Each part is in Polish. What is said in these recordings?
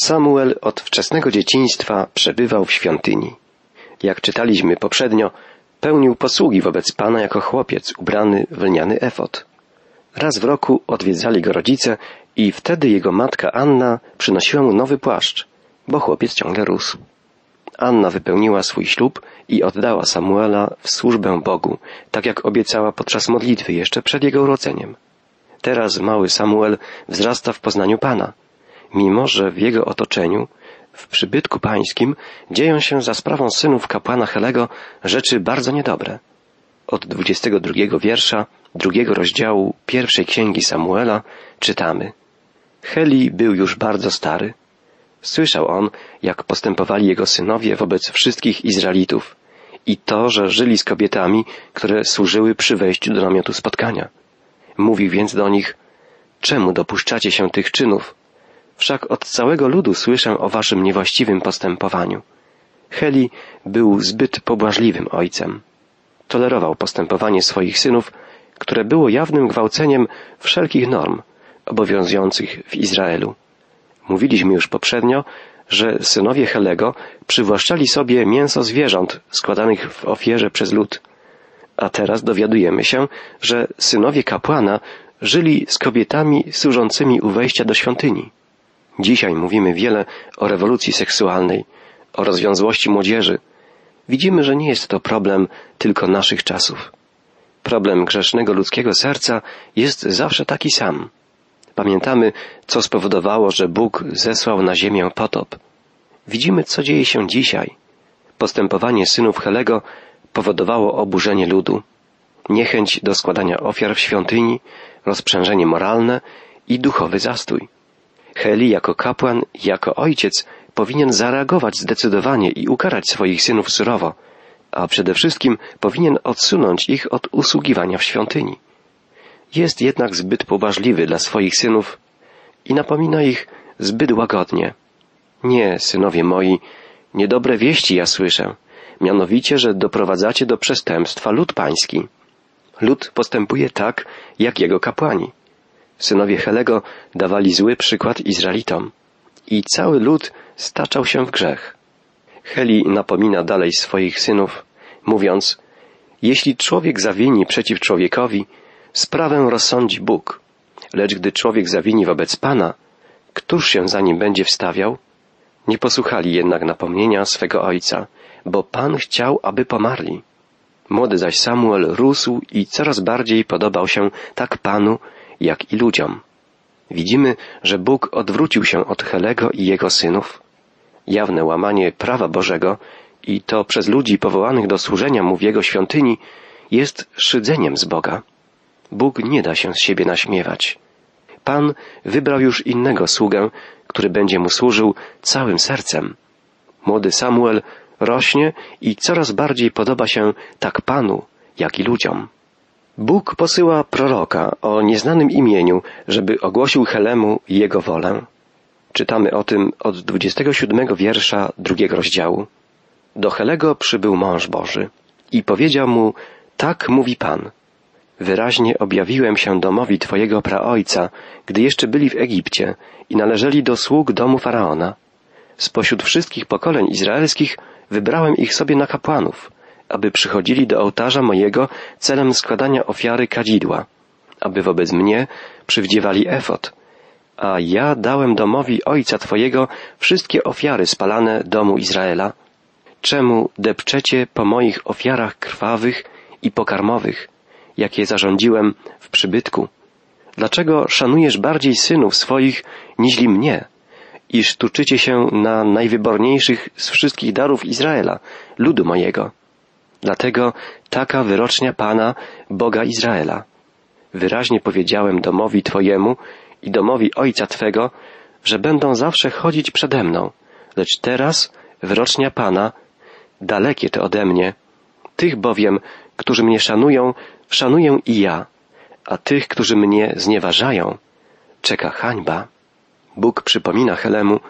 Samuel od wczesnego dzieciństwa przebywał w świątyni. Jak czytaliśmy poprzednio, pełnił posługi wobec Pana jako chłopiec ubrany w lniany efot. Raz w roku odwiedzali go rodzice i wtedy jego matka Anna przynosiła mu nowy płaszcz, bo chłopiec ciągle rósł. Anna wypełniła swój ślub i oddała Samuela w służbę Bogu, tak jak obiecała podczas modlitwy jeszcze przed jego urodzeniem. Teraz mały Samuel wzrasta w poznaniu Pana, mimo że w jego otoczeniu, w przybytku pańskim, dzieją się za sprawą synów kapłana Helego rzeczy bardzo niedobre. Od 22 wiersza drugiego rozdziału pierwszej księgi Samuela czytamy Heli był już bardzo stary. Słyszał on, jak postępowali jego synowie wobec wszystkich Izraelitów i to, że żyli z kobietami, które służyły przy wejściu do namiotu spotkania. Mówił więc do nich, czemu dopuszczacie się tych czynów? Wszak od całego ludu słyszę o waszym niewłaściwym postępowaniu. Heli był zbyt pobłażliwym ojcem. Tolerował postępowanie swoich synów, które było jawnym gwałceniem wszelkich norm obowiązujących w Izraelu. Mówiliśmy już poprzednio, że synowie Helego przywłaszczali sobie mięso zwierząt składanych w ofierze przez lud. A teraz dowiadujemy się, że synowie kapłana żyli z kobietami służącymi u wejścia do świątyni. Dzisiaj mówimy wiele o rewolucji seksualnej, o rozwiązłości młodzieży. Widzimy, że nie jest to problem tylko naszych czasów. Problem grzesznego ludzkiego serca jest zawsze taki sam. Pamiętamy, co spowodowało, że Bóg zesłał na ziemię potop. Widzimy, co dzieje się dzisiaj. Postępowanie synów Helego powodowało oburzenie ludu, niechęć do składania ofiar w świątyni, rozprzężenie moralne i duchowy zastój. Heli jako kapłan, jako ojciec powinien zareagować zdecydowanie i ukarać swoich synów surowo, a przede wszystkim powinien odsunąć ich od usługiwania w świątyni. Jest jednak zbyt pobażliwy dla swoich synów i napomina ich zbyt łagodnie. Nie, synowie moi, niedobre wieści ja słyszę, mianowicie, że doprowadzacie do przestępstwa lud pański. Lud postępuje tak, jak jego kapłani. Synowie Helego dawali zły przykład Izraelitom i cały lud staczał się w grzech. Heli napomina dalej swoich synów, mówiąc, jeśli człowiek zawini przeciw człowiekowi, sprawę rozsądzi Bóg, lecz gdy człowiek zawini wobec Pana, któż się za nim będzie wstawiał? Nie posłuchali jednak napomnienia swego ojca, bo Pan chciał, aby pomarli. Młody zaś Samuel rósł i coraz bardziej podobał się tak Panu, jak i ludziom. Widzimy, że Bóg odwrócił się od Helego i jego synów. Jawne łamanie prawa Bożego i to przez ludzi powołanych do służenia mu w jego świątyni jest szydzeniem z Boga. Bóg nie da się z siebie naśmiewać. Pan wybrał już innego sługę, który będzie mu służył całym sercem. Młody Samuel rośnie i coraz bardziej podoba się tak Panu, jak i ludziom. Bóg posyła proroka o nieznanym imieniu, żeby ogłosił Helemu jego wolę. Czytamy o tym od 27 wiersza drugiego rozdziału. Do Helego przybył mąż Boży i powiedział mu, tak mówi Pan. Wyraźnie objawiłem się domowi Twojego praojca, gdy jeszcze byli w Egipcie i należeli do sług domu Faraona. Spośród wszystkich pokoleń izraelskich wybrałem ich sobie na kapłanów, aby przychodzili do ołtarza mojego celem składania ofiary kadzidła, aby wobec mnie przywdziewali efot, a ja dałem domowi ojca Twojego wszystkie ofiary spalane domu Izraela. Czemu depczecie po moich ofiarach krwawych i pokarmowych, jakie zarządziłem w przybytku? Dlaczego szanujesz bardziej synów swoich niźli mnie, iż tuczycie się na najwyborniejszych z wszystkich darów Izraela, ludu mojego? Dlatego taka wyrocznia Pana, Boga Izraela. Wyraźnie powiedziałem domowi Twojemu i domowi Ojca Twego, że będą zawsze chodzić przede mną, lecz teraz wyrocznia Pana, dalekie to ode mnie. Tych bowiem, którzy mnie szanują, szanuję i ja, a tych, którzy mnie znieważają, czeka hańba. Bóg przypomina Helemu,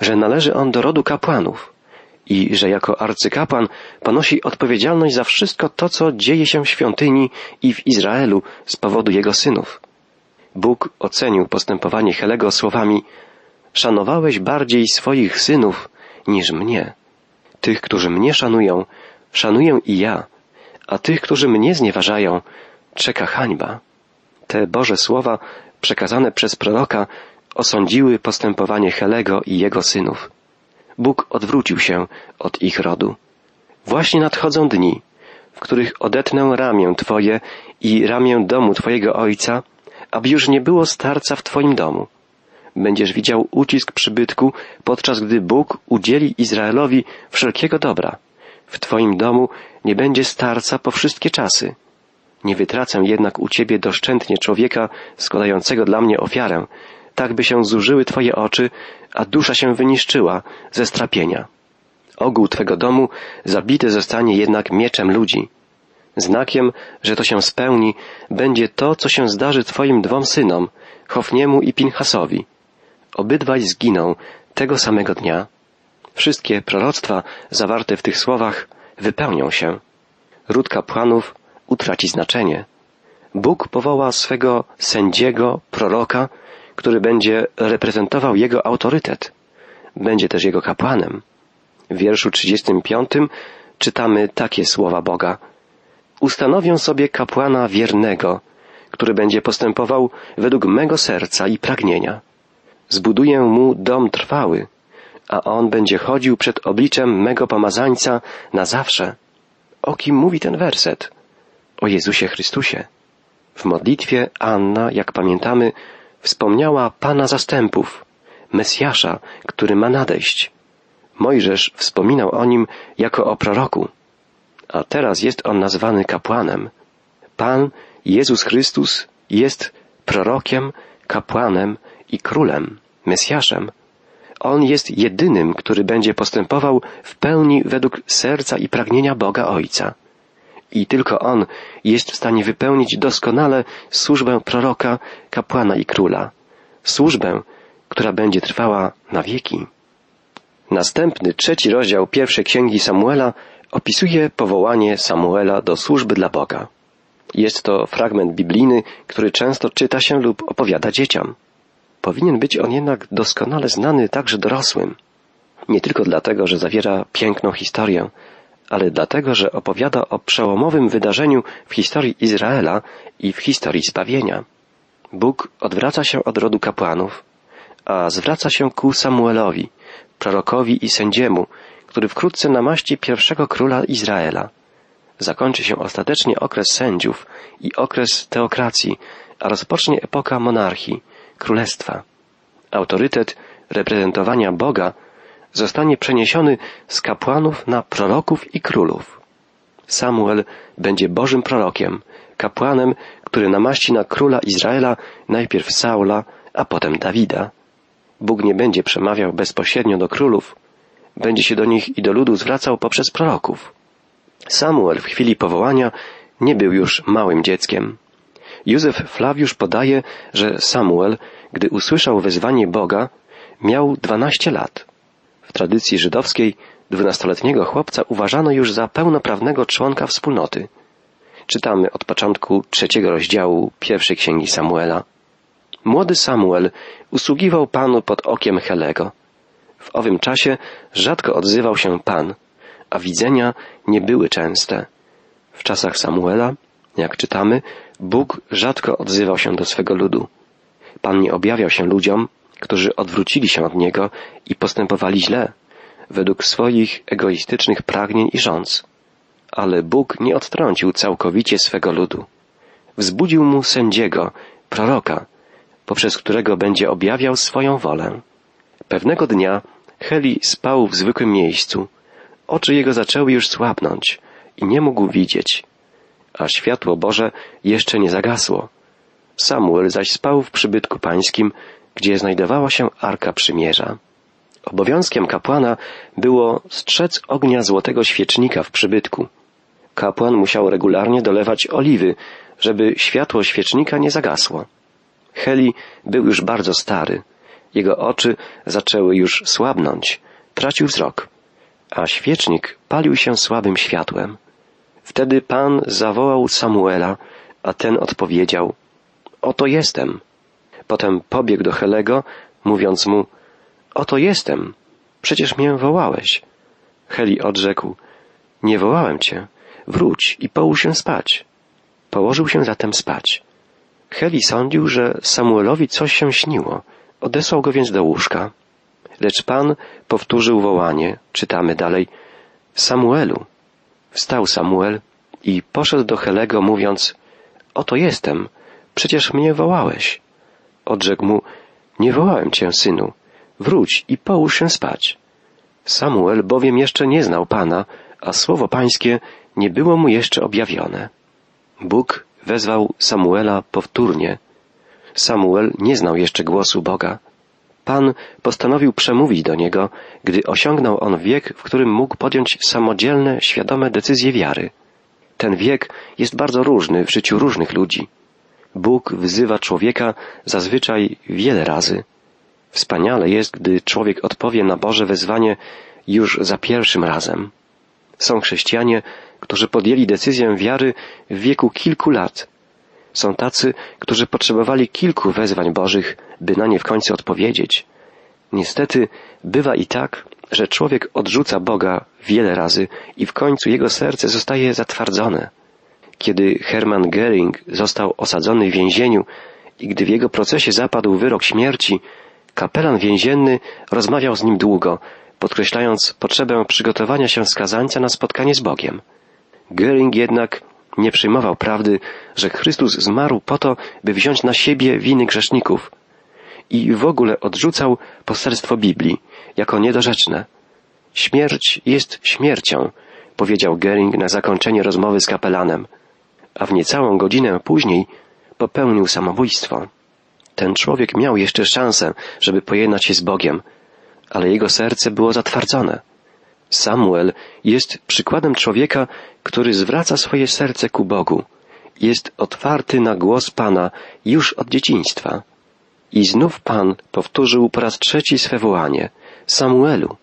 że należy on do rodu kapłanów i że jako arcykapłan ponosi odpowiedzialność za wszystko to, co dzieje się w świątyni i w Izraelu z powodu jego synów. Bóg ocenił postępowanie Helego słowami szanowałeś bardziej swoich synów niż mnie. Tych, którzy mnie szanują, szanuję i ja, a tych, którzy mnie znieważają, czeka hańba. Te Boże słowa przekazane przez proroka osądziły postępowanie Helego i jego synów. Bóg odwrócił się od ich rodu. Właśnie nadchodzą dni, w których odetnę ramię Twoje i ramię domu Twojego ojca, aby już nie było starca w Twoim domu. Będziesz widział ucisk przybytku, podczas gdy Bóg udzieli Izraelowi wszelkiego dobra. W Twoim domu nie będzie starca po wszystkie czasy. Nie wytracę jednak u Ciebie doszczętnie człowieka składającego dla mnie ofiarę, tak by się zużyły Twoje oczy, a dusza się wyniszczyła ze strapienia. Ogół Twego domu zabity zostanie jednak mieczem ludzi. Znakiem, że to się spełni, będzie to, co się zdarzy Twoim dwom synom, Hofniemu i Pinchasowi. Obydwaj zginą tego samego dnia. Wszystkie proroctwa zawarte w tych słowach wypełnią się. Ród kapłanów utraci znaczenie. Bóg powoła swego sędziego, proroka, który będzie reprezentował jego autorytet. Będzie też jego kapłanem. W wierszu 35 czytamy takie słowa Boga. Ustanowię sobie kapłana wiernego, który będzie postępował według mego serca i pragnienia. Zbuduję mu dom trwały, a on będzie chodził przed obliczem mego pomazańca na zawsze. O kim mówi ten werset? O Jezusie Chrystusie. W modlitwie Anna, jak pamiętamy, wspomniała Pana zastępów, Mesjasza, który ma nadejść. Mojżesz wspominał o nim jako o proroku, a teraz jest on nazwany kapłanem. Pan Jezus Chrystus jest prorokiem, kapłanem i królem, Mesjaszem. On jest jedynym, który będzie postępował w pełni według serca i pragnienia Boga Ojca. I tylko On jest w stanie wypełnić doskonale służbę proroka, kapłana i króla. Służbę, która będzie trwała na wieki. Następny, trzeci rozdział pierwszej księgi Samuela opisuje powołanie Samuela do służby dla Boga. Jest to fragment biblijny, który często czyta się lub opowiada dzieciom. Powinien być on jednak doskonale znany także dorosłym. Nie tylko dlatego, że zawiera piękną historię, ale dlatego, że opowiada o przełomowym wydarzeniu w historii Izraela i w historii zbawienia. Bóg odwraca się od rodu kapłanów, a zwraca się ku Samuelowi, prorokowi i sędziemu, który wkrótce namaści pierwszego króla Izraela. Zakończy się ostatecznie okres sędziów i okres teokracji, a rozpocznie epoka monarchii, królestwa. Autorytet reprezentowania Boga zostanie przeniesiony z kapłanów na proroków i królów. Samuel będzie Bożym prorokiem, kapłanem, który namaści na króla Izraela najpierw Saula, a potem Dawida. Bóg nie będzie przemawiał bezpośrednio do królów, będzie się do nich i do ludu zwracał poprzez proroków. Samuel w chwili powołania nie był już małym dzieckiem. Józef Flawiusz podaje, że Samuel, gdy usłyszał wezwanie Boga, miał dwanaście lat. Tradycji żydowskiej dwunastoletniego chłopca uważano już za pełnoprawnego członka wspólnoty. Czytamy od początku trzeciego rozdziału pierwszej księgi Samuela. Młody Samuel usługiwał Panu pod okiem Helego. W owym czasie rzadko odzywał się Pan, a widzenia nie były częste. W czasach Samuela, jak czytamy, Bóg rzadko odzywał się do swego ludu. Pan nie objawiał się ludziom, którzy odwrócili się od Niego i postępowali źle, według swoich egoistycznych pragnień i rządz. Ale Bóg nie odtrącił całkowicie swego ludu. Wzbudził mu sędziego, proroka, poprzez którego będzie objawiał swoją wolę. Pewnego dnia Heli spał w zwykłym miejscu. Oczy jego zaczęły już słabnąć i nie mógł widzieć, a światło Boże jeszcze nie zagasło. Samuel zaś spał w przybytku pańskim, gdzie znajdowała się Arka Przymierza. Obowiązkiem kapłana było strzec ognia złotego świecznika w przybytku. Kapłan musiał regularnie dolewać oliwy, żeby światło świecznika nie zagasło. Heli był już bardzo stary. Jego oczy zaczęły już słabnąć. Tracił wzrok. A świecznik palił się słabym światłem. Wtedy Pan zawołał Samuela, a ten odpowiedział, oto jestem. Potem pobiegł do Helego, mówiąc mu, Oto jestem. Przecież mię wołałeś. Heli odrzekł, nie wołałem cię. Wróć i połóż się spać. Położył się zatem spać. Heli sądził, że Samuelowi coś się śniło. Odesłał go więc do łóżka. Lecz Pan powtórzył wołanie. Czytamy dalej. Samuelu. Wstał Samuel i poszedł do Helego, mówiąc, oto jestem, przecież mnie wołałeś. Odrzekł mu, nie wołałem cię, synu, wróć i połóż się spać. Samuel bowiem jeszcze nie znał Pana, a słowo Pańskie nie było mu jeszcze objawione. Bóg wezwał Samuela powtórnie. Samuel nie znał jeszcze głosu Boga. Pan postanowił przemówić do niego, gdy osiągnął on wiek, w którym mógł podjąć samodzielne, świadome decyzje wiary. Ten wiek jest bardzo różny w życiu różnych ludzi. Bóg wzywa człowieka zazwyczaj wiele razy. Wspaniale jest, gdy człowiek odpowie na Boże wezwanie już za pierwszym razem. Są chrześcijanie, którzy podjęli decyzję wiary w wieku kilku lat. Są tacy, którzy potrzebowali kilku wezwań Bożych, by na nie w końcu odpowiedzieć. Niestety bywa i tak, że człowiek odrzuca Boga wiele razy i w końcu jego serce zostaje zatwardzone. Kiedy Hermann Göring został osadzony w więzieniu i gdy w jego procesie zapadł wyrok śmierci, kapelan więzienny rozmawiał z nim długo, podkreślając potrzebę przygotowania się skazańca na spotkanie z Bogiem. Göring jednak nie przyjmował prawdy, że Chrystus zmarł po to, by wziąć na siebie winy grzeszników i w ogóle odrzucał poselstwo Biblii jako niedorzeczne. Śmierć jest śmiercią, powiedział Göring na zakończenie rozmowy z kapelanem, a w niecałą godzinę później popełnił samobójstwo. Ten człowiek miał jeszcze szansę, żeby pojednać się z Bogiem, ale jego serce było zatwardzone. Samuel jest przykładem człowieka, który zwraca swoje serce ku Bogu. Jest otwarty na głos Pana już od dzieciństwa. I znów Pan powtórzył po raz trzeci swe wołanie. Samuelu.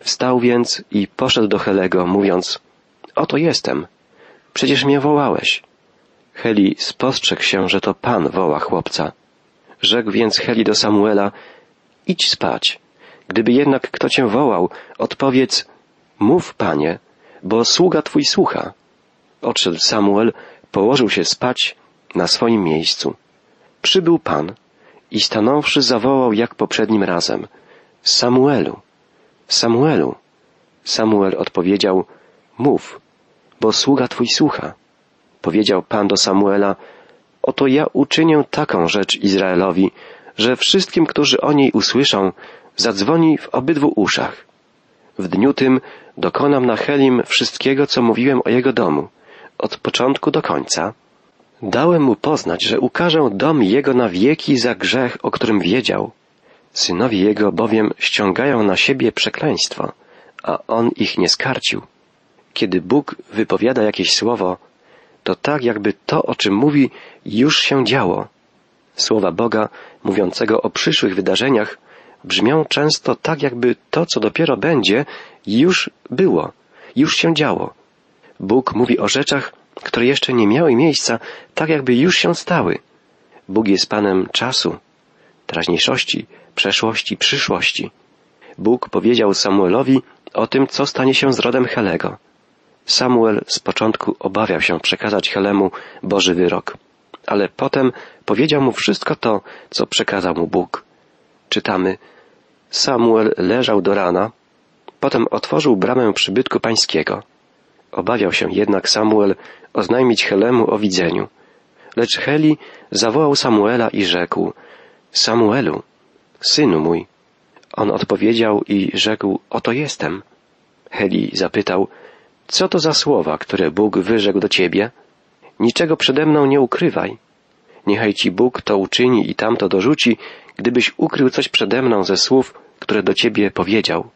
Wstał więc i poszedł do Helego, mówiąc, oto jestem. Przecież mnie wołałeś. Heli spostrzegł się, że to Pan woła chłopca. Rzekł więc Heli do Samuela, idź spać. Gdyby jednak kto cię wołał, odpowiedz, mów, panie, bo sługa twój słucha. Odszedł Samuel, położył się spać na swoim miejscu. Przybył Pan i stanąwszy zawołał jak poprzednim razem, Samuelu, Samuelu. Samuel odpowiedział, mów, bo sługa twój słucha. Powiedział Pan do Samuela, oto ja uczynię taką rzecz Izraelowi, że wszystkim, którzy o niej usłyszą, zadzwoni w obydwu uszach. W dniu tym dokonam na Helim wszystkiego, co mówiłem o jego domu, od początku do końca. Dałem mu poznać, że ukażę dom jego na wieki za grzech, o którym wiedział. Synowie jego bowiem ściągają na siebie przekleństwo, a on ich nie skarcił. Kiedy Bóg wypowiada jakieś słowo, to tak jakby to, o czym mówi, już się działo. Słowa Boga, mówiącego o przyszłych wydarzeniach, brzmią często tak, jakby to, co dopiero będzie, już było, już się działo. Bóg mówi o rzeczach, które jeszcze nie miały miejsca, tak jakby już się stały. Bóg jest Panem czasu, teraźniejszości, przeszłości, przyszłości. Bóg powiedział Samuelowi o tym, co stanie się z rodem Helego. Samuel z początku obawiał się przekazać Helemu Boży wyrok, ale potem powiedział mu wszystko to, co przekazał mu Bóg. Czytamy, Samuel leżał do rana, potem otworzył bramę przybytku pańskiego. Obawiał się jednak Samuel oznajmić Helemu o widzeniu. Lecz Heli zawołał Samuela i rzekł, Samuelu, synu mój. On odpowiedział i rzekł, oto jestem. Heli zapytał, co to za słowa, które Bóg wyrzekł do ciebie? Niczego przede mną nie ukrywaj. Niechaj ci Bóg to uczyni i tamto dorzuci, gdybyś ukrył coś przede mną ze słów, które do ciebie powiedział.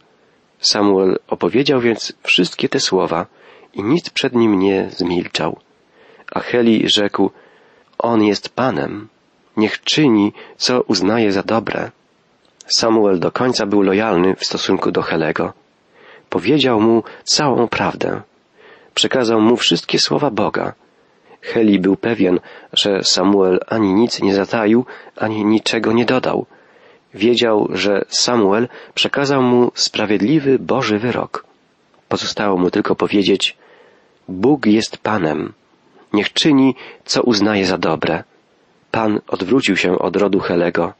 Samuel opowiedział więc wszystkie te słowa i nic przed nim nie zmilczał. A Heli rzekł, On jest Panem, niech czyni, co uznaje za dobre. Samuel do końca był lojalny w stosunku do Helego. Powiedział mu całą prawdę. Przekazał mu wszystkie słowa Boga. Heli był pewien, że Samuel ani nic nie zataił, ani niczego nie dodał. wiedział, że Samuel przekazał mu sprawiedliwy Boży wyrok. Pozostało mu tylko powiedzieć, Bóg jest Panem, niech czyni, co uznaje za dobre. Pan odwrócił się od rodu Helego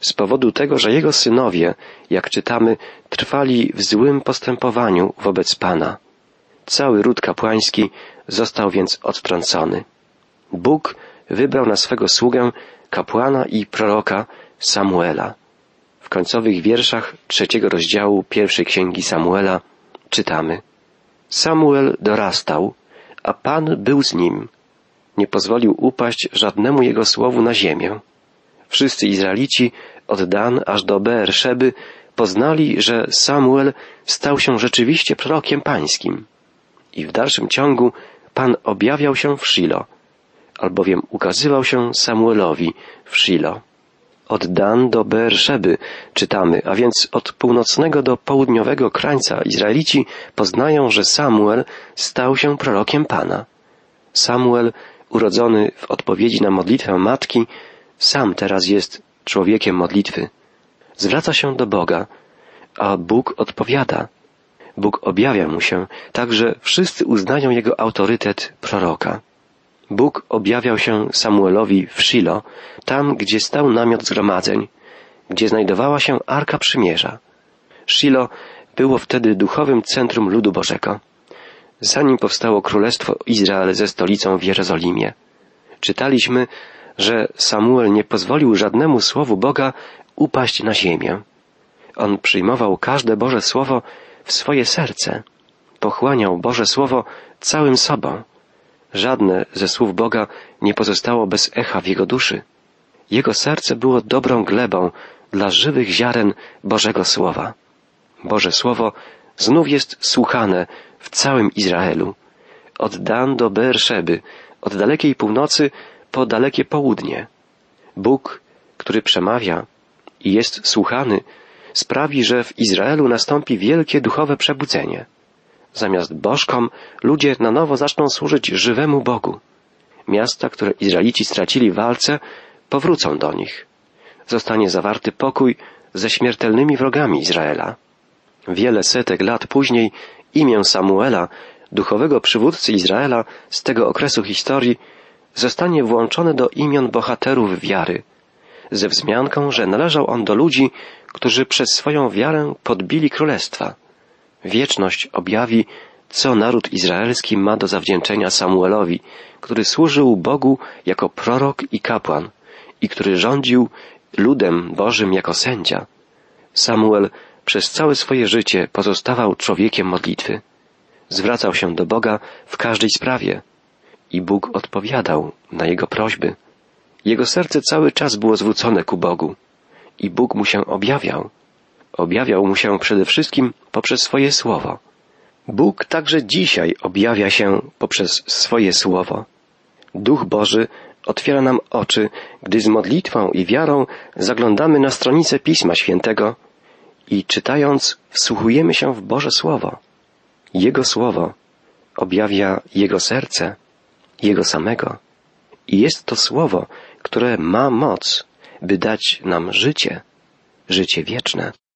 z powodu tego, że jego synowie, jak czytamy, trwali w złym postępowaniu wobec Pana. Cały ród kapłański został więc odtrącony. Bóg wybrał na swego sługę kapłana i proroka Samuela. W końcowych wierszach trzeciego rozdziału pierwszej księgi Samuela czytamy Samuel dorastał, a Pan był z nim. Nie pozwolił upaść żadnemu jego słowu na ziemię. Wszyscy Izraelici od Dan aż do Beerszeby poznali, że Samuel stał się rzeczywiście prorokiem pańskim. I w dalszym ciągu Pan objawiał się w Shilo, albowiem ukazywał się Samuelowi w Shilo. Od Dan do Beerszeby czytamy, a więc od północnego do południowego krańca Izraelici poznają, że Samuel stał się prorokiem Pana. Samuel, urodzony w odpowiedzi na modlitwę matki, sam teraz jest człowiekiem modlitwy. Zwraca się do Boga, a Bóg odpowiada. Bóg objawia mu się, tak że wszyscy uznają jego autorytet proroka. Bóg objawiał się Samuelowi w Shilo, tam gdzie stał namiot zgromadzeń, gdzie znajdowała się Arka Przymierza. Shilo było wtedy duchowym centrum ludu Bożego. Zanim powstało Królestwo Izrael ze stolicą w Jerozolimie. Czytaliśmy, że Samuel nie pozwolił żadnemu słowu Boga upaść na ziemię. On przyjmował każde Boże Słowo w swoje serce, pochłaniał Boże Słowo całym sobą. Żadne ze słów Boga nie pozostało bez echa w jego duszy. Jego serce było dobrą glebą dla żywych ziaren Bożego Słowa. Boże Słowo znów jest słuchane w całym Izraelu. Od Dan do Beerszeby, od dalekiej północy po dalekie południe. Bóg, który przemawia i jest słuchany, sprawi, że w Izraelu nastąpi wielkie duchowe przebudzenie. Zamiast bożkom ludzie na nowo zaczną służyć żywemu Bogu. Miasta, które Izraelici stracili w walce, powrócą do nich. Zostanie zawarty pokój ze śmiertelnymi wrogami Izraela. Wiele setek lat później imię Samuela, duchowego przywódcy Izraela z tego okresu historii, zostanie włączony do imion bohaterów wiary, ze wzmianką, że należał on do ludzi, którzy przez swoją wiarę podbili królestwa. Wieczność objawi, co naród izraelski ma do zawdzięczenia Samuelowi, który służył Bogu jako prorok i kapłan i który rządził ludem Bożym jako sędzia. Samuel przez całe swoje życie pozostawał człowiekiem modlitwy. Zwracał się do Boga w każdej sprawie, i Bóg odpowiadał na jego prośby. Jego serce cały czas było zwrócone ku Bogu i Bóg mu się objawiał. Objawiał mu się przede wszystkim poprzez swoje słowo. Bóg także dzisiaj objawia się poprzez swoje słowo. Duch Boży otwiera nam oczy, gdy z modlitwą i wiarą zaglądamy na stronnicę Pisma Świętego i czytając wsłuchujemy się w Boże Słowo. Jego Słowo objawia Jego serce jego samego. I jest to słowo, które ma moc, by dać nam życie, życie wieczne.